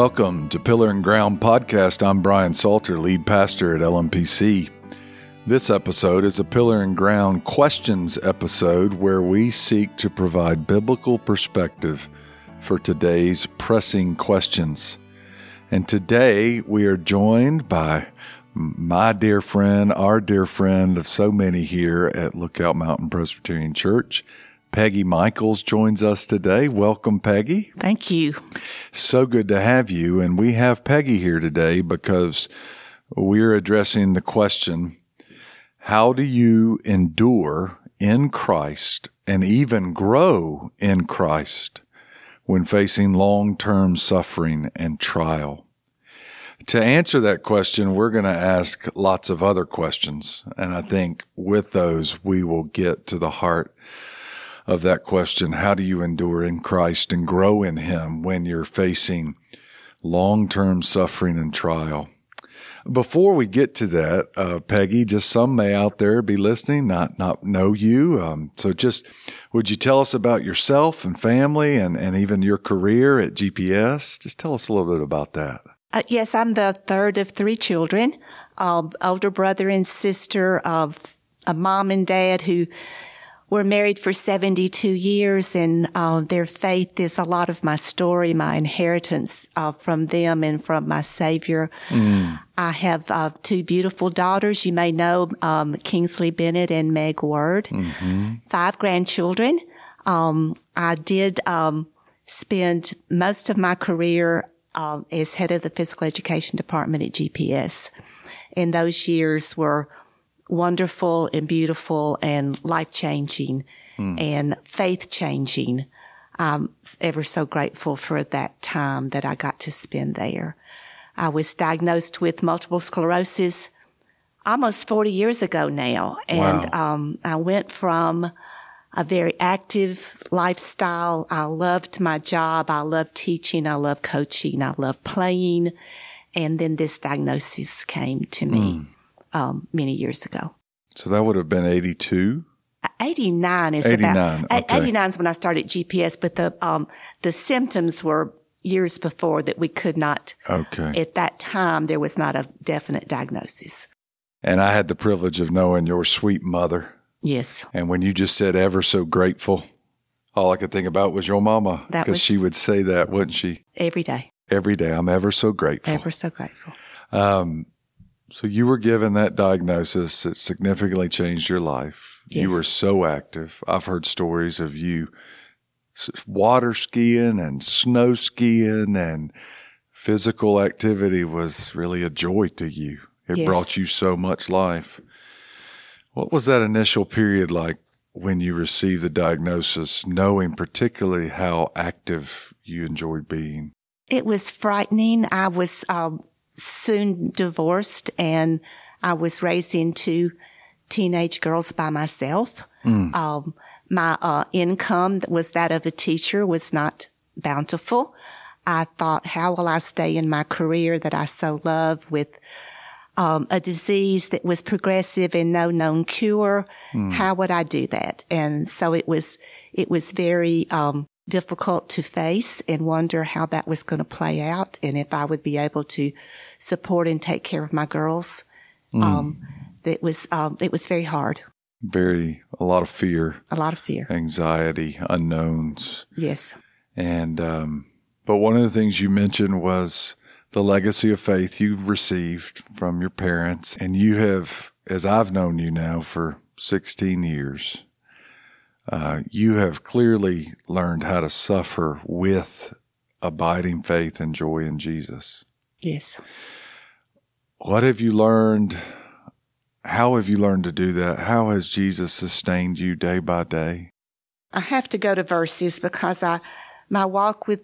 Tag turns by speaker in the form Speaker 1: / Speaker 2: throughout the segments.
Speaker 1: Welcome to Pillar and Ground Podcast. I'm Brian Salter, lead pastor at LMPC. This episode is a Pillar and Ground questions episode where we seek to provide biblical perspective for today's pressing questions. And today we are joined by my dear friend, our dear friend of so many here at Lookout Mountain Presbyterian Church, Peggy Michaels joins us today. Welcome, Peggy.
Speaker 2: Thank you.
Speaker 1: So good to have you. And we have Peggy here today because we're addressing the question how do you endure in Christ and even grow in Christ when facing long term suffering and trial? To answer that question, we're going to ask lots of other questions. And I think with those, we will get to the heart of that question. How do you endure in Christ and grow in Him when you're facing long term suffering and trial? Before we get to that, uh, Peggy, just some may out there be listening, not not know you. Um, so, just would you tell us about yourself and family, and and even your career at GPS? Just tell us a little bit about that.
Speaker 2: Uh, yes, I'm the third of three children, um, older brother and sister of a mom and dad who were married for 72 years and uh, their faith is a lot of my story, my inheritance uh, from them and from my Savior. Mm. I have uh, two beautiful daughters. You may know um, Kingsley Bennett and Meg Word. Mm-hmm. Five grandchildren. Um, I did um, spend most of my career uh, as head of the physical education department at GPS. And those years were wonderful and beautiful and life changing mm. and faith changing. I'm ever so grateful for that time that I got to spend there. I was diagnosed with multiple sclerosis almost 40 years ago now. And wow. um, I went from a very active lifestyle. I loved my job. I loved teaching. I loved coaching. I loved playing. And then this diagnosis came to me. Mm um, many years ago.
Speaker 1: So that would have been 82?
Speaker 2: 89 is 89, about, okay. 89 is when I started GPS, but the, um, the symptoms were years before that we could not.
Speaker 1: Okay.
Speaker 2: At that time, there was not a definite diagnosis.
Speaker 1: And I had the privilege of knowing your sweet mother.
Speaker 2: Yes.
Speaker 1: And when you just said ever so grateful, all I could think about was your mama. Because she would say that, wouldn't she?
Speaker 2: Every day.
Speaker 1: Every day. I'm ever so grateful.
Speaker 2: Ever so grateful. Um,
Speaker 1: so you were given that diagnosis. It significantly changed your life. Yes. You were so active. I've heard stories of you water skiing and snow skiing and physical activity was really a joy to you. It yes. brought you so much life. What was that initial period like when you received the diagnosis, knowing particularly how active you enjoyed being?
Speaker 2: It was frightening. I was um, soon divorced and I was raising two teenage girls by myself. Mm. Um, my uh, income was that of a teacher was not bountiful. I thought, how will I stay in my career that I so love with um, a disease that was progressive and no known cure? Mm. How would I do that? And so it was, it was very um, difficult to face and wonder how that was going to play out and if I would be able to support and take care of my girls. Mm. Um, it was, um, it was very hard.
Speaker 1: Very, a lot of fear.
Speaker 2: A lot of fear.
Speaker 1: Anxiety, unknowns.
Speaker 2: Yes.
Speaker 1: And, um, but one of the things you mentioned was the legacy of faith you received from your parents. And you have, as I've known you now for 16 years, uh, you have clearly learned how to suffer with abiding faith and joy in Jesus.
Speaker 2: Yes.
Speaker 1: What have you learned? How have you learned to do that? How has Jesus sustained you day by day?
Speaker 2: I have to go to verses because I, my walk with,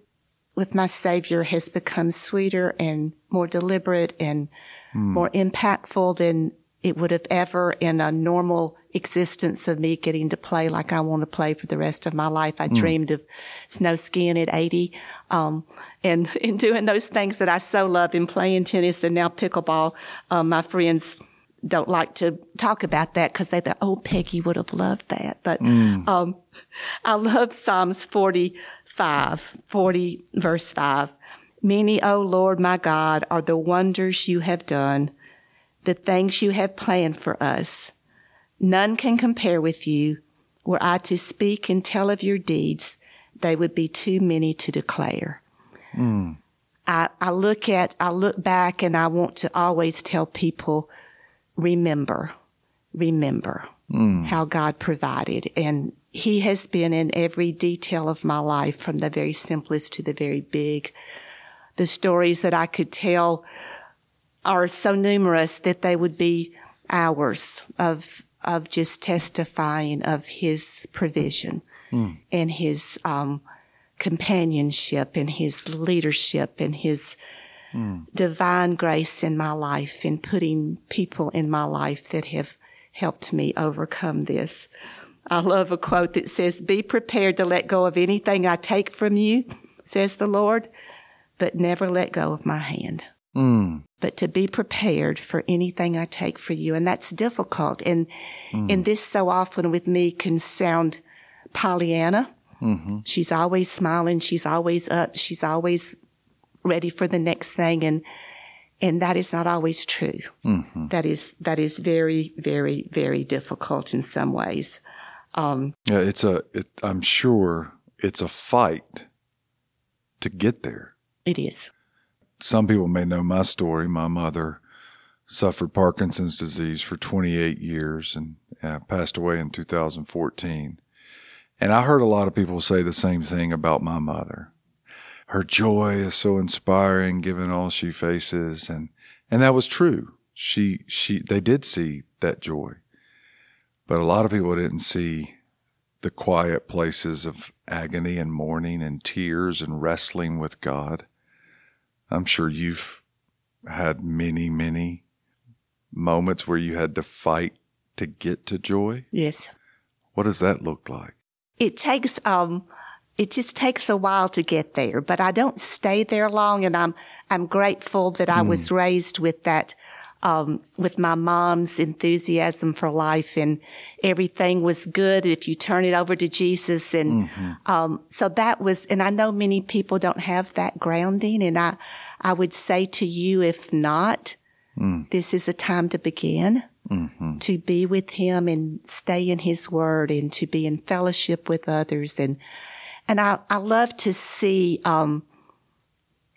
Speaker 2: with my Savior has become sweeter and more deliberate and mm. more impactful than it would have ever in a normal existence of me getting to play like I want to play for the rest of my life. I mm. dreamed of snow skiing at 80, um, and, and doing those things that I so love in playing tennis and now pickleball. Um, my friends don't like to talk about that because they thought, oh, Peggy would have loved that. But, mm. um, I love Psalms 45, 40 verse 5 Many, O Lord my God, are the wonders you have done, the things you have planned for us. None can compare with you. Were I to speak and tell of your deeds, they would be too many to declare. Mm. I, I look at, I look back and I want to always tell people, remember, remember mm. how God provided. And He has been in every detail of my life from the very simplest to the very big. The stories that I could tell are so numerous that they would be hours of of just testifying of his provision mm. and his um, companionship and his leadership and his mm. divine grace in my life and putting people in my life that have helped me overcome this. I love a quote that says, Be prepared to let go of anything I take from you, says the Lord, but never let go of my hand. Mm. But to be prepared for anything I take for you. And that's difficult. And, mm. and this so often with me can sound Pollyanna. Mm-hmm. She's always smiling. She's always up. She's always ready for the next thing. And, and that is not always true. Mm-hmm. That is, that is very, very, very difficult in some ways.
Speaker 1: Um, yeah, it's a, it, I'm sure it's a fight to get there.
Speaker 2: It is
Speaker 1: some people may know my story. My mother suffered Parkinson's disease for 28 years and uh, passed away in 2014. And I heard a lot of people say the same thing about my mother. Her joy is so inspiring given all she faces. And, and that was true. She, she, they did see that joy, but a lot of people didn't see the quiet places of agony and mourning and tears and wrestling with God. I'm sure you've had many, many moments where you had to fight to get to joy.
Speaker 2: Yes.
Speaker 1: What does that look like?
Speaker 2: It takes, um, it just takes a while to get there, but I don't stay there long. And I'm, I'm grateful that I mm. was raised with that um, with my mom's enthusiasm for life and everything was good if you turn it over to Jesus. And, mm-hmm. um, so that was, and I know many people don't have that grounding. And I, I would say to you, if not, mm. this is a time to begin. Mm-hmm. To be with him and stay in his word and to be in fellowship with others. And, and I, I love to see, um,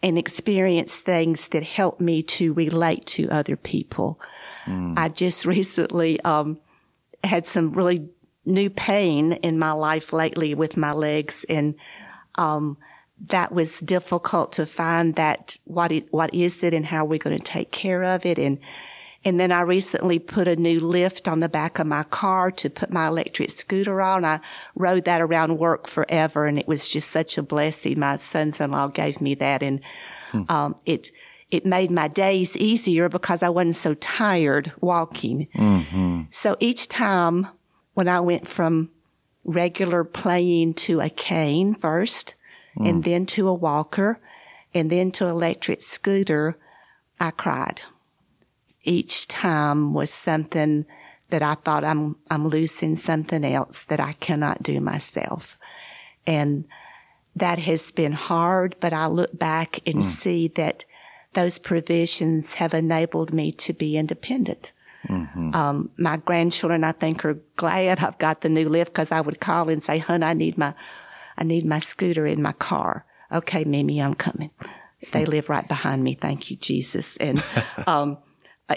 Speaker 2: and experience things that help me to relate to other people. Mm. I just recently um, had some really new pain in my life lately with my legs, and um, that was difficult to find that what it, what is it and how we're going to take care of it and and then I recently put a new lift on the back of my car to put my electric scooter on. I rode that around work forever and it was just such a blessing. My sons-in-law gave me that and, hmm. um, it, it made my days easier because I wasn't so tired walking. Mm-hmm. So each time when I went from regular playing to a cane first mm. and then to a walker and then to electric scooter, I cried each time was something that I thought I'm, I'm losing something else that I cannot do myself. And that has been hard, but I look back and mm. see that those provisions have enabled me to be independent. Mm-hmm. Um, my grandchildren, I think, are glad I've got the new lift because I would call and say, "Hun, I need my, I need my scooter in my car." Okay, Mimi, I'm coming. They live right behind me. Thank you, Jesus. And um,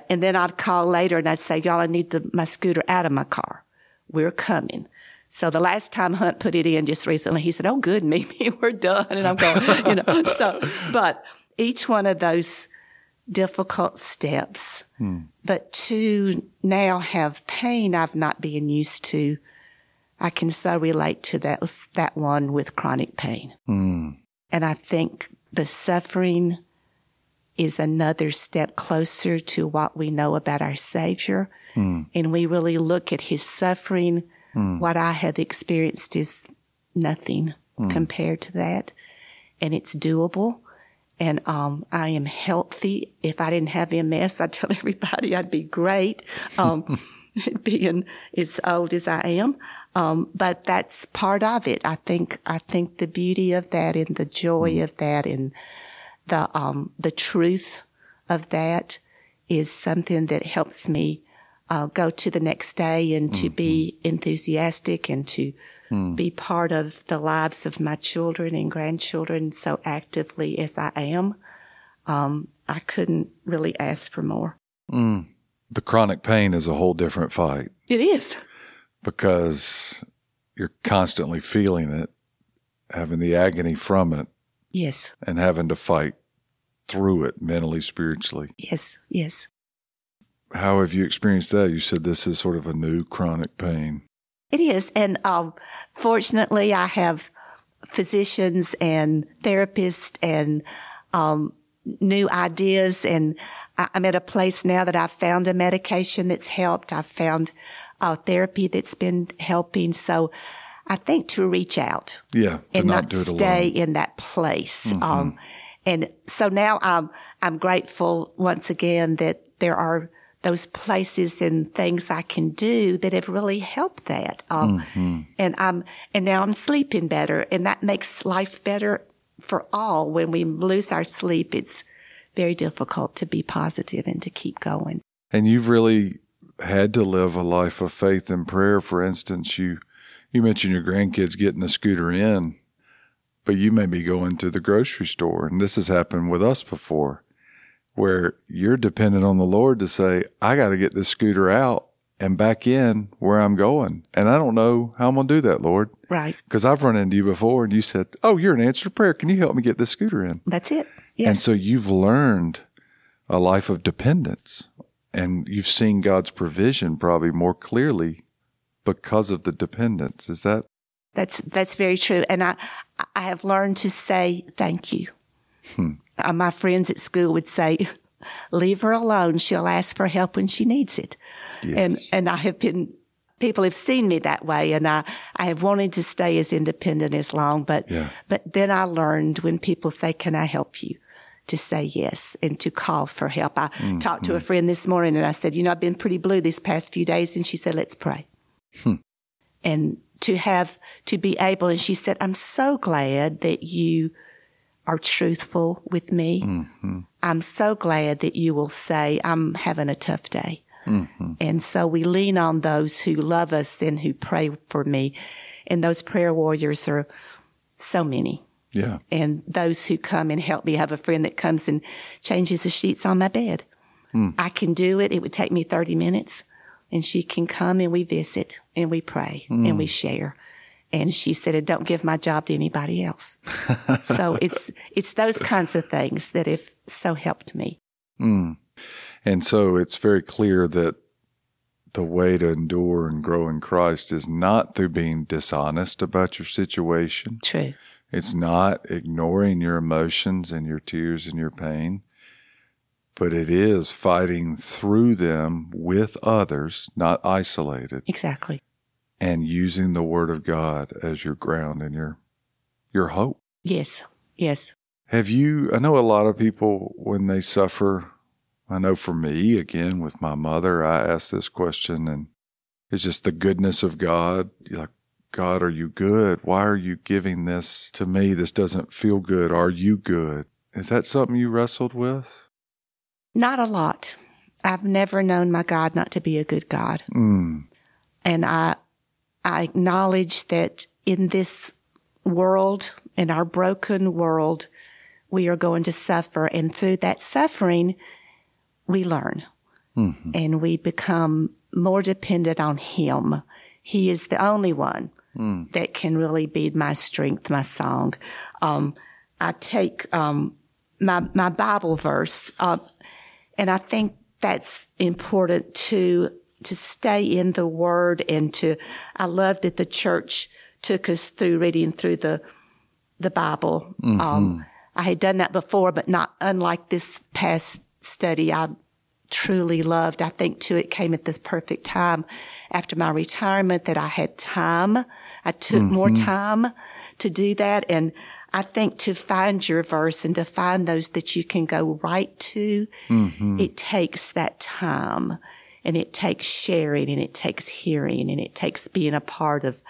Speaker 2: and then I'd call later and I'd say, y'all, I need the, my scooter out of my car. We're coming. So the last time Hunt put it in just recently, he said, Oh, good, Mimi, we're done. And I'm going, you know, so, but each one of those difficult steps, hmm. but to now have pain I've not been used to, I can so relate to that, that one with chronic pain. Hmm. And I think the suffering is another step closer to what we know about our Savior. Mm. And we really look at his suffering. Mm. What I have experienced is nothing mm. compared to that. And it's doable. And um, I am healthy. If I didn't have MS, I tell everybody I'd be great, um, being as old as I am. Um, but that's part of it. I think I think the beauty of that and the joy mm. of that and the um, the truth of that is something that helps me uh, go to the next day and to mm-hmm. be enthusiastic and to mm. be part of the lives of my children and grandchildren so actively as I am. Um, I couldn't really ask for more.
Speaker 1: Mm. The chronic pain is a whole different fight.
Speaker 2: It is.
Speaker 1: Because you're constantly feeling it, having the agony from it.
Speaker 2: Yes.
Speaker 1: And having to fight through it mentally, spiritually.
Speaker 2: Yes, yes.
Speaker 1: How have you experienced that? You said this is sort of a new chronic pain.
Speaker 2: It is. And um, fortunately, I have physicians and therapists and um, new ideas. And I'm at a place now that I've found a medication that's helped. I've found a therapy that's been helping. So I think to reach out.
Speaker 1: Yeah.
Speaker 2: and not, not stay alone. in that place. Mm-hmm. Um, and so now I'm, I'm grateful once again that there are those places and things I can do that have really helped that. Um, mm-hmm. and I'm, and now I'm sleeping better and that makes life better for all. When we lose our sleep, it's very difficult to be positive and to keep going.
Speaker 1: And you've really had to live a life of faith and prayer. For instance, you, you mentioned your grandkids getting a scooter in, but you may be going to the grocery store and this has happened with us before where you're dependent on the Lord to say, I got to get this scooter out and back in where I'm going. And I don't know how I'm going to do that, Lord.
Speaker 2: Right.
Speaker 1: Because I've run into you before and you said, Oh, you're an answer to prayer. Can you help me get this scooter in?
Speaker 2: That's it. Yes.
Speaker 1: And so you've learned a life of dependence and you've seen God's provision probably more clearly because of the dependence. Is that?
Speaker 2: That's, that's very true. And I, I have learned to say thank you. Hmm uh, my friends at school would say, leave her alone. She'll ask for help when she needs it. Yes. And, and I have been, people have seen me that way and I, I have wanted to stay as independent as long, but, yeah. but then I learned when people say, can I help you? To say yes and to call for help. I mm, talked to mm. a friend this morning and I said, you know, I've been pretty blue these past few days. And she said, let's pray. Hmm. And to have, to be able, and she said, I'm so glad that you are truthful with me. Mm-hmm. I'm so glad that you will say, I'm having a tough day. Mm-hmm. And so we lean on those who love us and who pray for me. And those prayer warriors are so many.
Speaker 1: Yeah.
Speaker 2: And those who come and help me. I have a friend that comes and changes the sheets on my bed. Mm. I can do it. It would take me 30 minutes. And she can come and we visit and we pray mm. and we share. And she said, don't give my job to anybody else. so it's, it's those kinds of things that have so helped me.
Speaker 1: Mm. And so it's very clear that the way to endure and grow in Christ is not through being dishonest about your situation.
Speaker 2: True.
Speaker 1: It's not ignoring your emotions and your tears and your pain, but it is fighting through them with others, not isolated.
Speaker 2: Exactly
Speaker 1: and using the word of God as your ground and your your hope.
Speaker 2: Yes. Yes.
Speaker 1: Have you I know a lot of people when they suffer I know for me again with my mother I ask this question and it's just the goodness of God. You're like God, are you good? Why are you giving this to me? This doesn't feel good. Are you good? Is that something you wrestled with?
Speaker 2: Not a lot. I've never known my God not to be a good God. Mm. And I I acknowledge that in this world, in our broken world, we are going to suffer. And through that suffering, we learn mm-hmm. and we become more dependent on Him. He is the only one mm. that can really be my strength, my song. Um, I take um, my my Bible verse, uh, and I think that's important to to stay in the word and to, I love that the church took us through reading through the, the Bible. Mm-hmm. Um, I had done that before, but not unlike this past study. I truly loved. I think too, it came at this perfect time after my retirement that I had time. I took mm-hmm. more time to do that. And I think to find your verse and to find those that you can go right to, mm-hmm. it takes that time and it takes sharing and it takes hearing and it takes being a part of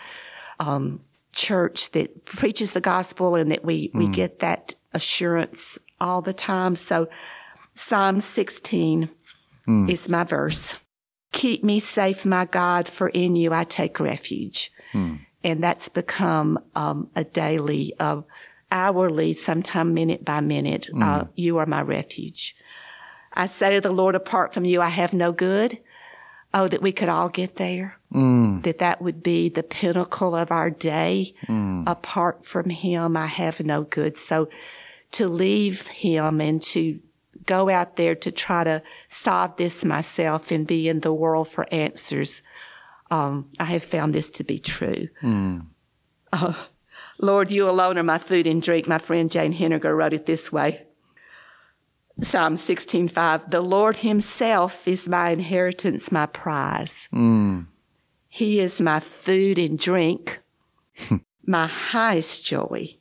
Speaker 2: um, church that preaches the gospel and that we, mm. we get that assurance all the time. So Psalm 16 mm. is my verse. Keep me safe, my God, for in you I take refuge. Mm. And that's become um, a daily, uh, hourly, sometime minute by minute. Mm. Uh, you are my refuge. I say to the Lord, apart from you, I have no good. Oh, that we could all get there. Mm. That that would be the pinnacle of our day. Mm. Apart from him, I have no good. So to leave him and to go out there to try to solve this myself and be in the world for answers, um, I have found this to be true. Mm. Uh, Lord, you alone are my food and drink. My friend Jane Henniger wrote it this way. Psalm 16:5 The Lord himself is my inheritance my prize. Mm. He is my food and drink, my highest joy.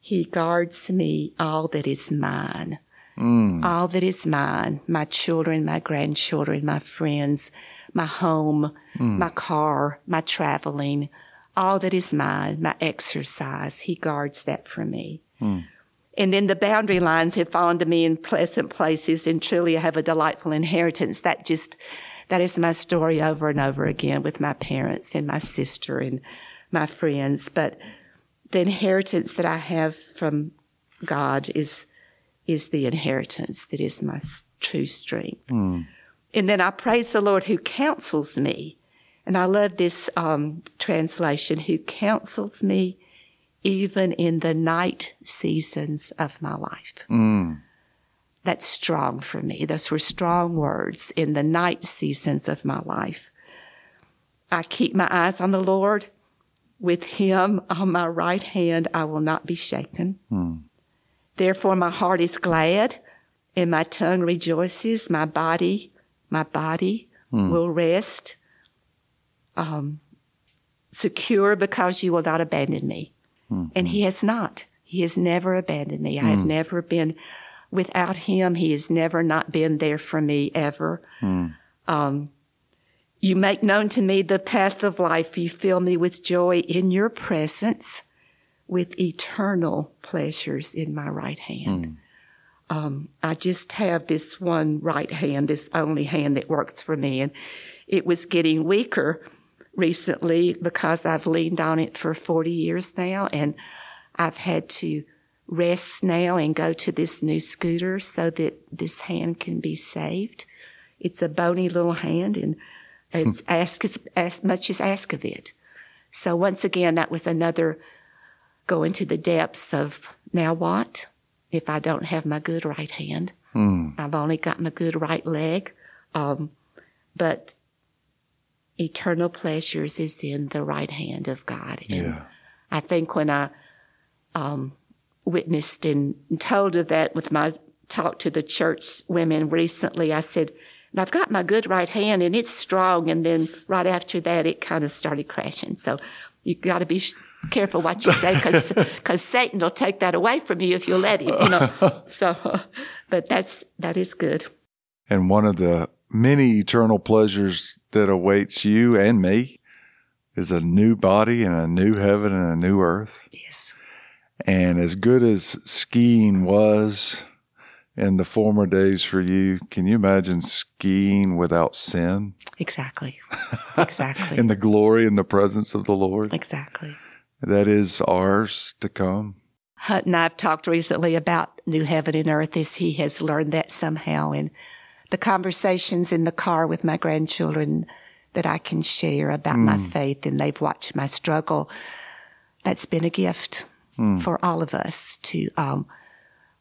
Speaker 2: He guards me all that is mine. Mm. All that is mine, my children, my grandchildren, my friends, my home, mm. my car, my traveling, all that is mine, my exercise. He guards that for me. Mm. And then the boundary lines have fallen to me in pleasant places and truly I have a delightful inheritance. That just, that is my story over and over again with my parents and my sister and my friends. But the inheritance that I have from God is, is the inheritance that is my true strength. Mm. And then I praise the Lord who counsels me. And I love this um, translation, who counsels me even in the night seasons of my life. Mm. That's strong for me. Those were strong words in the night seasons of my life. I keep my eyes on the Lord. With him on my right hand, I will not be shaken. Mm. Therefore, my heart is glad and my tongue rejoices. My body, my body mm. will rest, um, secure because you will not abandon me. Mm-hmm. And he has not. He has never abandoned me. I have mm. never been without him. He has never not been there for me ever. Mm. Um, you make known to me the path of life. You fill me with joy in your presence, with eternal pleasures in my right hand. Mm. Um, I just have this one right hand, this only hand that works for me. And it was getting weaker recently because I've leaned on it for 40 years now and I've had to rest now and go to this new scooter so that this hand can be saved. It's a bony little hand and it's ask as, as much as ask of it. So once again, that was another go into the depths of now what if I don't have my good right hand? Mm. I've only got my good right leg. Um, but eternal pleasures is in the right hand of God. And yeah. I think when I um, witnessed and told of that with my talk to the church women recently, I said, and I've got my good right hand and it's strong. And then right after that, it kind of started crashing. So you got to be careful what you say because because Satan will take that away from you if you let him. You know. so, but that's that is good.
Speaker 1: And one of the many eternal pleasures that awaits you and me is a new body and a new heaven and a new earth.
Speaker 2: Yes.
Speaker 1: And as good as skiing was in the former days for you, can you imagine skiing without sin?
Speaker 2: Exactly. Exactly.
Speaker 1: in the glory and the presence of the Lord.
Speaker 2: Exactly.
Speaker 1: That is ours to come.
Speaker 2: Hut and I have talked recently about new heaven and earth as he has learned that somehow. And the conversations in the car with my grandchildren that I can share about mm. my faith and they've watched my struggle. That's been a gift mm. for all of us to, um,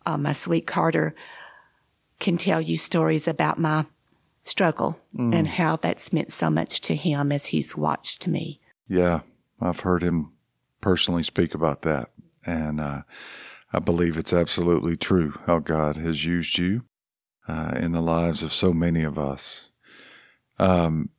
Speaker 2: uh, my sweet Carter can tell you stories about my struggle mm. and how that's meant so much to him as he's watched me.
Speaker 1: Yeah. I've heard him personally speak about that. And, uh, I believe it's absolutely true how God has used you uh, in the lives of so many of us. Um,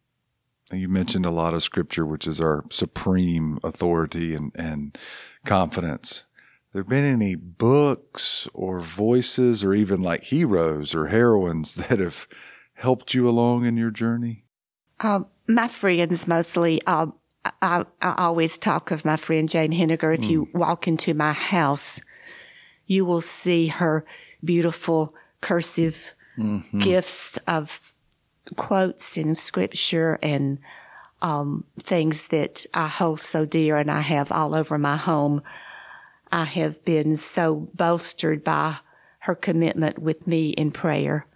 Speaker 1: you mentioned a lot of scripture, which is our supreme authority and, and confidence. There been any books or voices or even like heroes or heroines that have helped you along in your journey?
Speaker 2: Um, my friends mostly. Um, I, I, always talk of my friend Jane Henniger. If mm. you walk into my house, you will see her beautiful cursive mm-hmm. gifts of quotes in scripture and um, things that I hold so dear and I have all over my home. I have been so bolstered by her commitment with me in prayer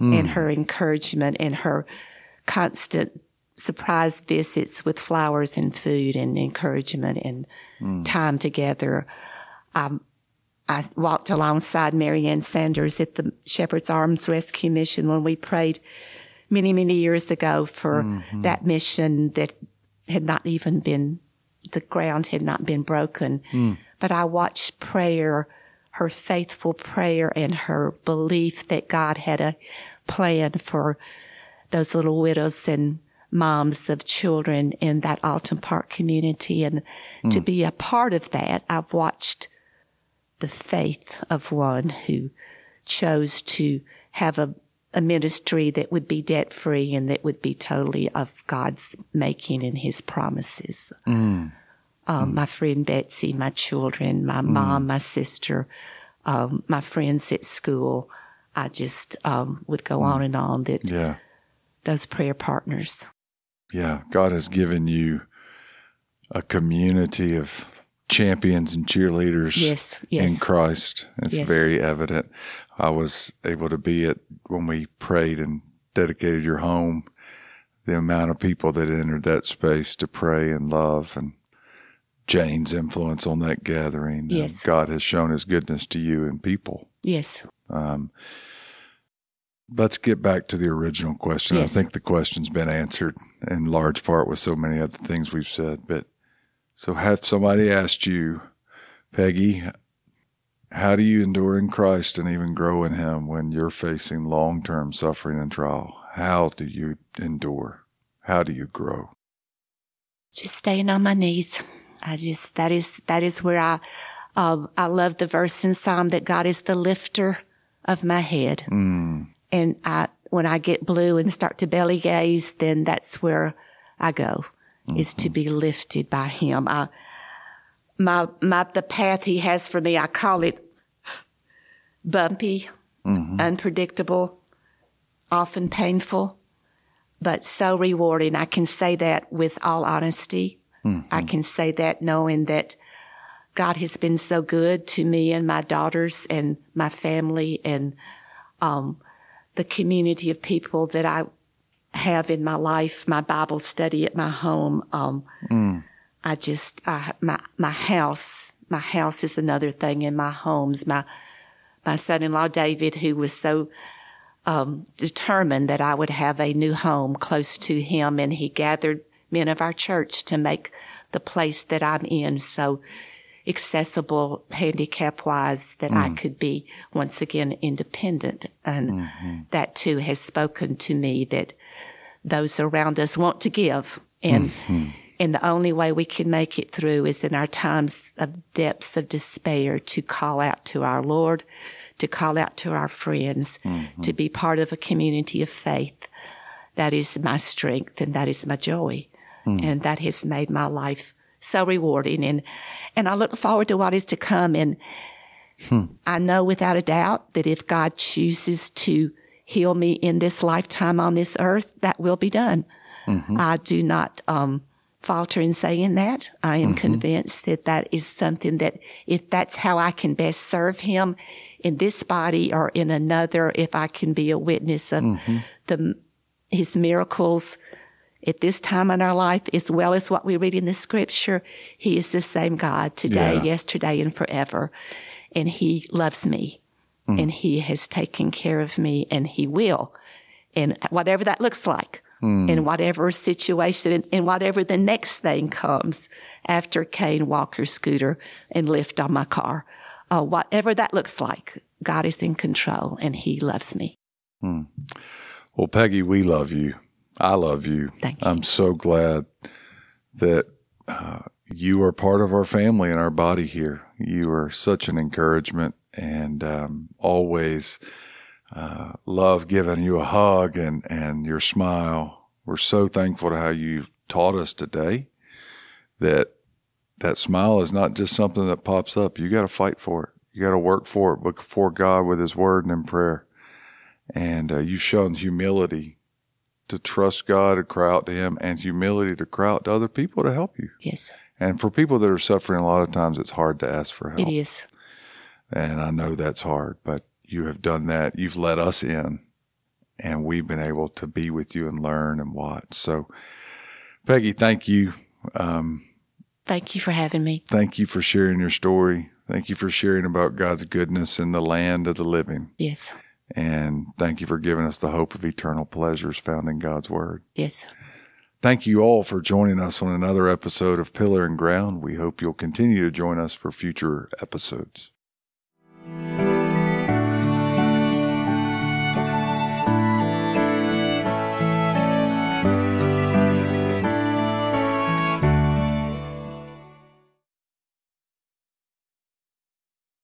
Speaker 2: mm. and her encouragement and her constant surprise visits with flowers and food and encouragement and mm. time together. Um, I walked alongside Marianne Sanders at the Shepherd's Arms Rescue Mission when we prayed many, many years ago for mm-hmm. that mission that had not even been, the ground had not been broken. Mm. But I watched prayer, her faithful prayer and her belief that God had a plan for those little widows and moms of children in that Alton Park community. And mm. to be a part of that, I've watched the faith of one who chose to have a, a ministry that would be debt free and that would be totally of God's making and his promises. Mm. Um, mm. My friend Betsy, my children, my mm. mom, my sister, um, my friends at school. I just um, would go on and on that yeah. those prayer partners.
Speaker 1: Yeah, God has given you a community of champions and cheerleaders
Speaker 2: yes, yes.
Speaker 1: in Christ. It's yes. very evident. I was able to be at when we prayed and dedicated your home, the amount of people that entered that space to pray and love and Jane's influence on that gathering.
Speaker 2: Yes.
Speaker 1: God has shown his goodness to you and people.
Speaker 2: Yes. Um,
Speaker 1: let's get back to the original question. Yes. I think the question's been answered in large part with so many other things we've said, but so have somebody asked you, Peggy, how do you endure in Christ and even grow in Him when you're facing long term suffering and trial? How do you endure? How do you grow?
Speaker 2: Just staying on my knees. I just, that is, that is where I, uh, I love the verse in Psalm that God is the lifter of my head. Mm. And I, when I get blue and start to belly gaze, then that's where I go mm-hmm. is to be lifted by him. I, my, my, the path he has for me, I call it bumpy, mm-hmm. unpredictable, often painful, but so rewarding. I can say that with all honesty. Mm-hmm. I can say that knowing that God has been so good to me and my daughters and my family and, um, the community of people that I have in my life, my Bible study at my home. Um, mm. I just, I, my, my house, my house is another thing in my homes. My, my son-in-law David, who was so, um, determined that I would have a new home close to him and he gathered men of our church to make the place that I'm in so accessible handicap wise that mm. I could be once again independent. And mm-hmm. that too has spoken to me that those around us want to give. And, mm-hmm. and the only way we can make it through is in our times of depths of despair to call out to our Lord, to call out to our friends, mm-hmm. to be part of a community of faith. That is my strength and that is my joy. Mm. And that has made my life so rewarding. And, and I look forward to what is to come. And hmm. I know without a doubt that if God chooses to heal me in this lifetime on this earth, that will be done. Mm-hmm. I do not um, falter in saying that. I am mm-hmm. convinced that that is something that if that's how I can best serve Him in this body or in another, if I can be a witness of mm-hmm. the His miracles at this time in our life, as well as what we read in the Scripture, He is the same God today, yeah. yesterday, and forever, and He loves me mm. and he has taken care of me and he will. And whatever that looks like, mm. in whatever situation, in whatever the next thing comes after cane, walker, scooter, and lift on my car, uh, whatever that looks like, God is in control and he loves me. Mm.
Speaker 1: Well, Peggy, we love you. I love you.
Speaker 2: Thank you.
Speaker 1: I'm so glad that uh, you are part of our family and our body here. You are such an encouragement and um, always uh, love giving you a hug and, and your smile. We're so thankful to how you taught us today that that smile is not just something that pops up. You got to fight for it. You got to work for it before God with His Word and in prayer. And uh, you've shown humility to trust God, to cry out to Him, and humility to cry out to other people to help you.
Speaker 2: Yes.
Speaker 1: And for people that are suffering, a lot of times it's hard to ask for help.
Speaker 2: It is.
Speaker 1: And I know that's hard, but you have done that. You've let us in, and we've been able to be with you and learn and watch. So, Peggy, thank you. Um,
Speaker 2: thank you for having me.
Speaker 1: Thank you for sharing your story. Thank you for sharing about God's goodness in the land of the living.
Speaker 2: Yes.
Speaker 1: And thank you for giving us the hope of eternal pleasures found in God's Word.
Speaker 2: Yes.
Speaker 1: Thank you all for joining us on another episode of Pillar and Ground. We hope you'll continue to join us for future episodes. Thank you.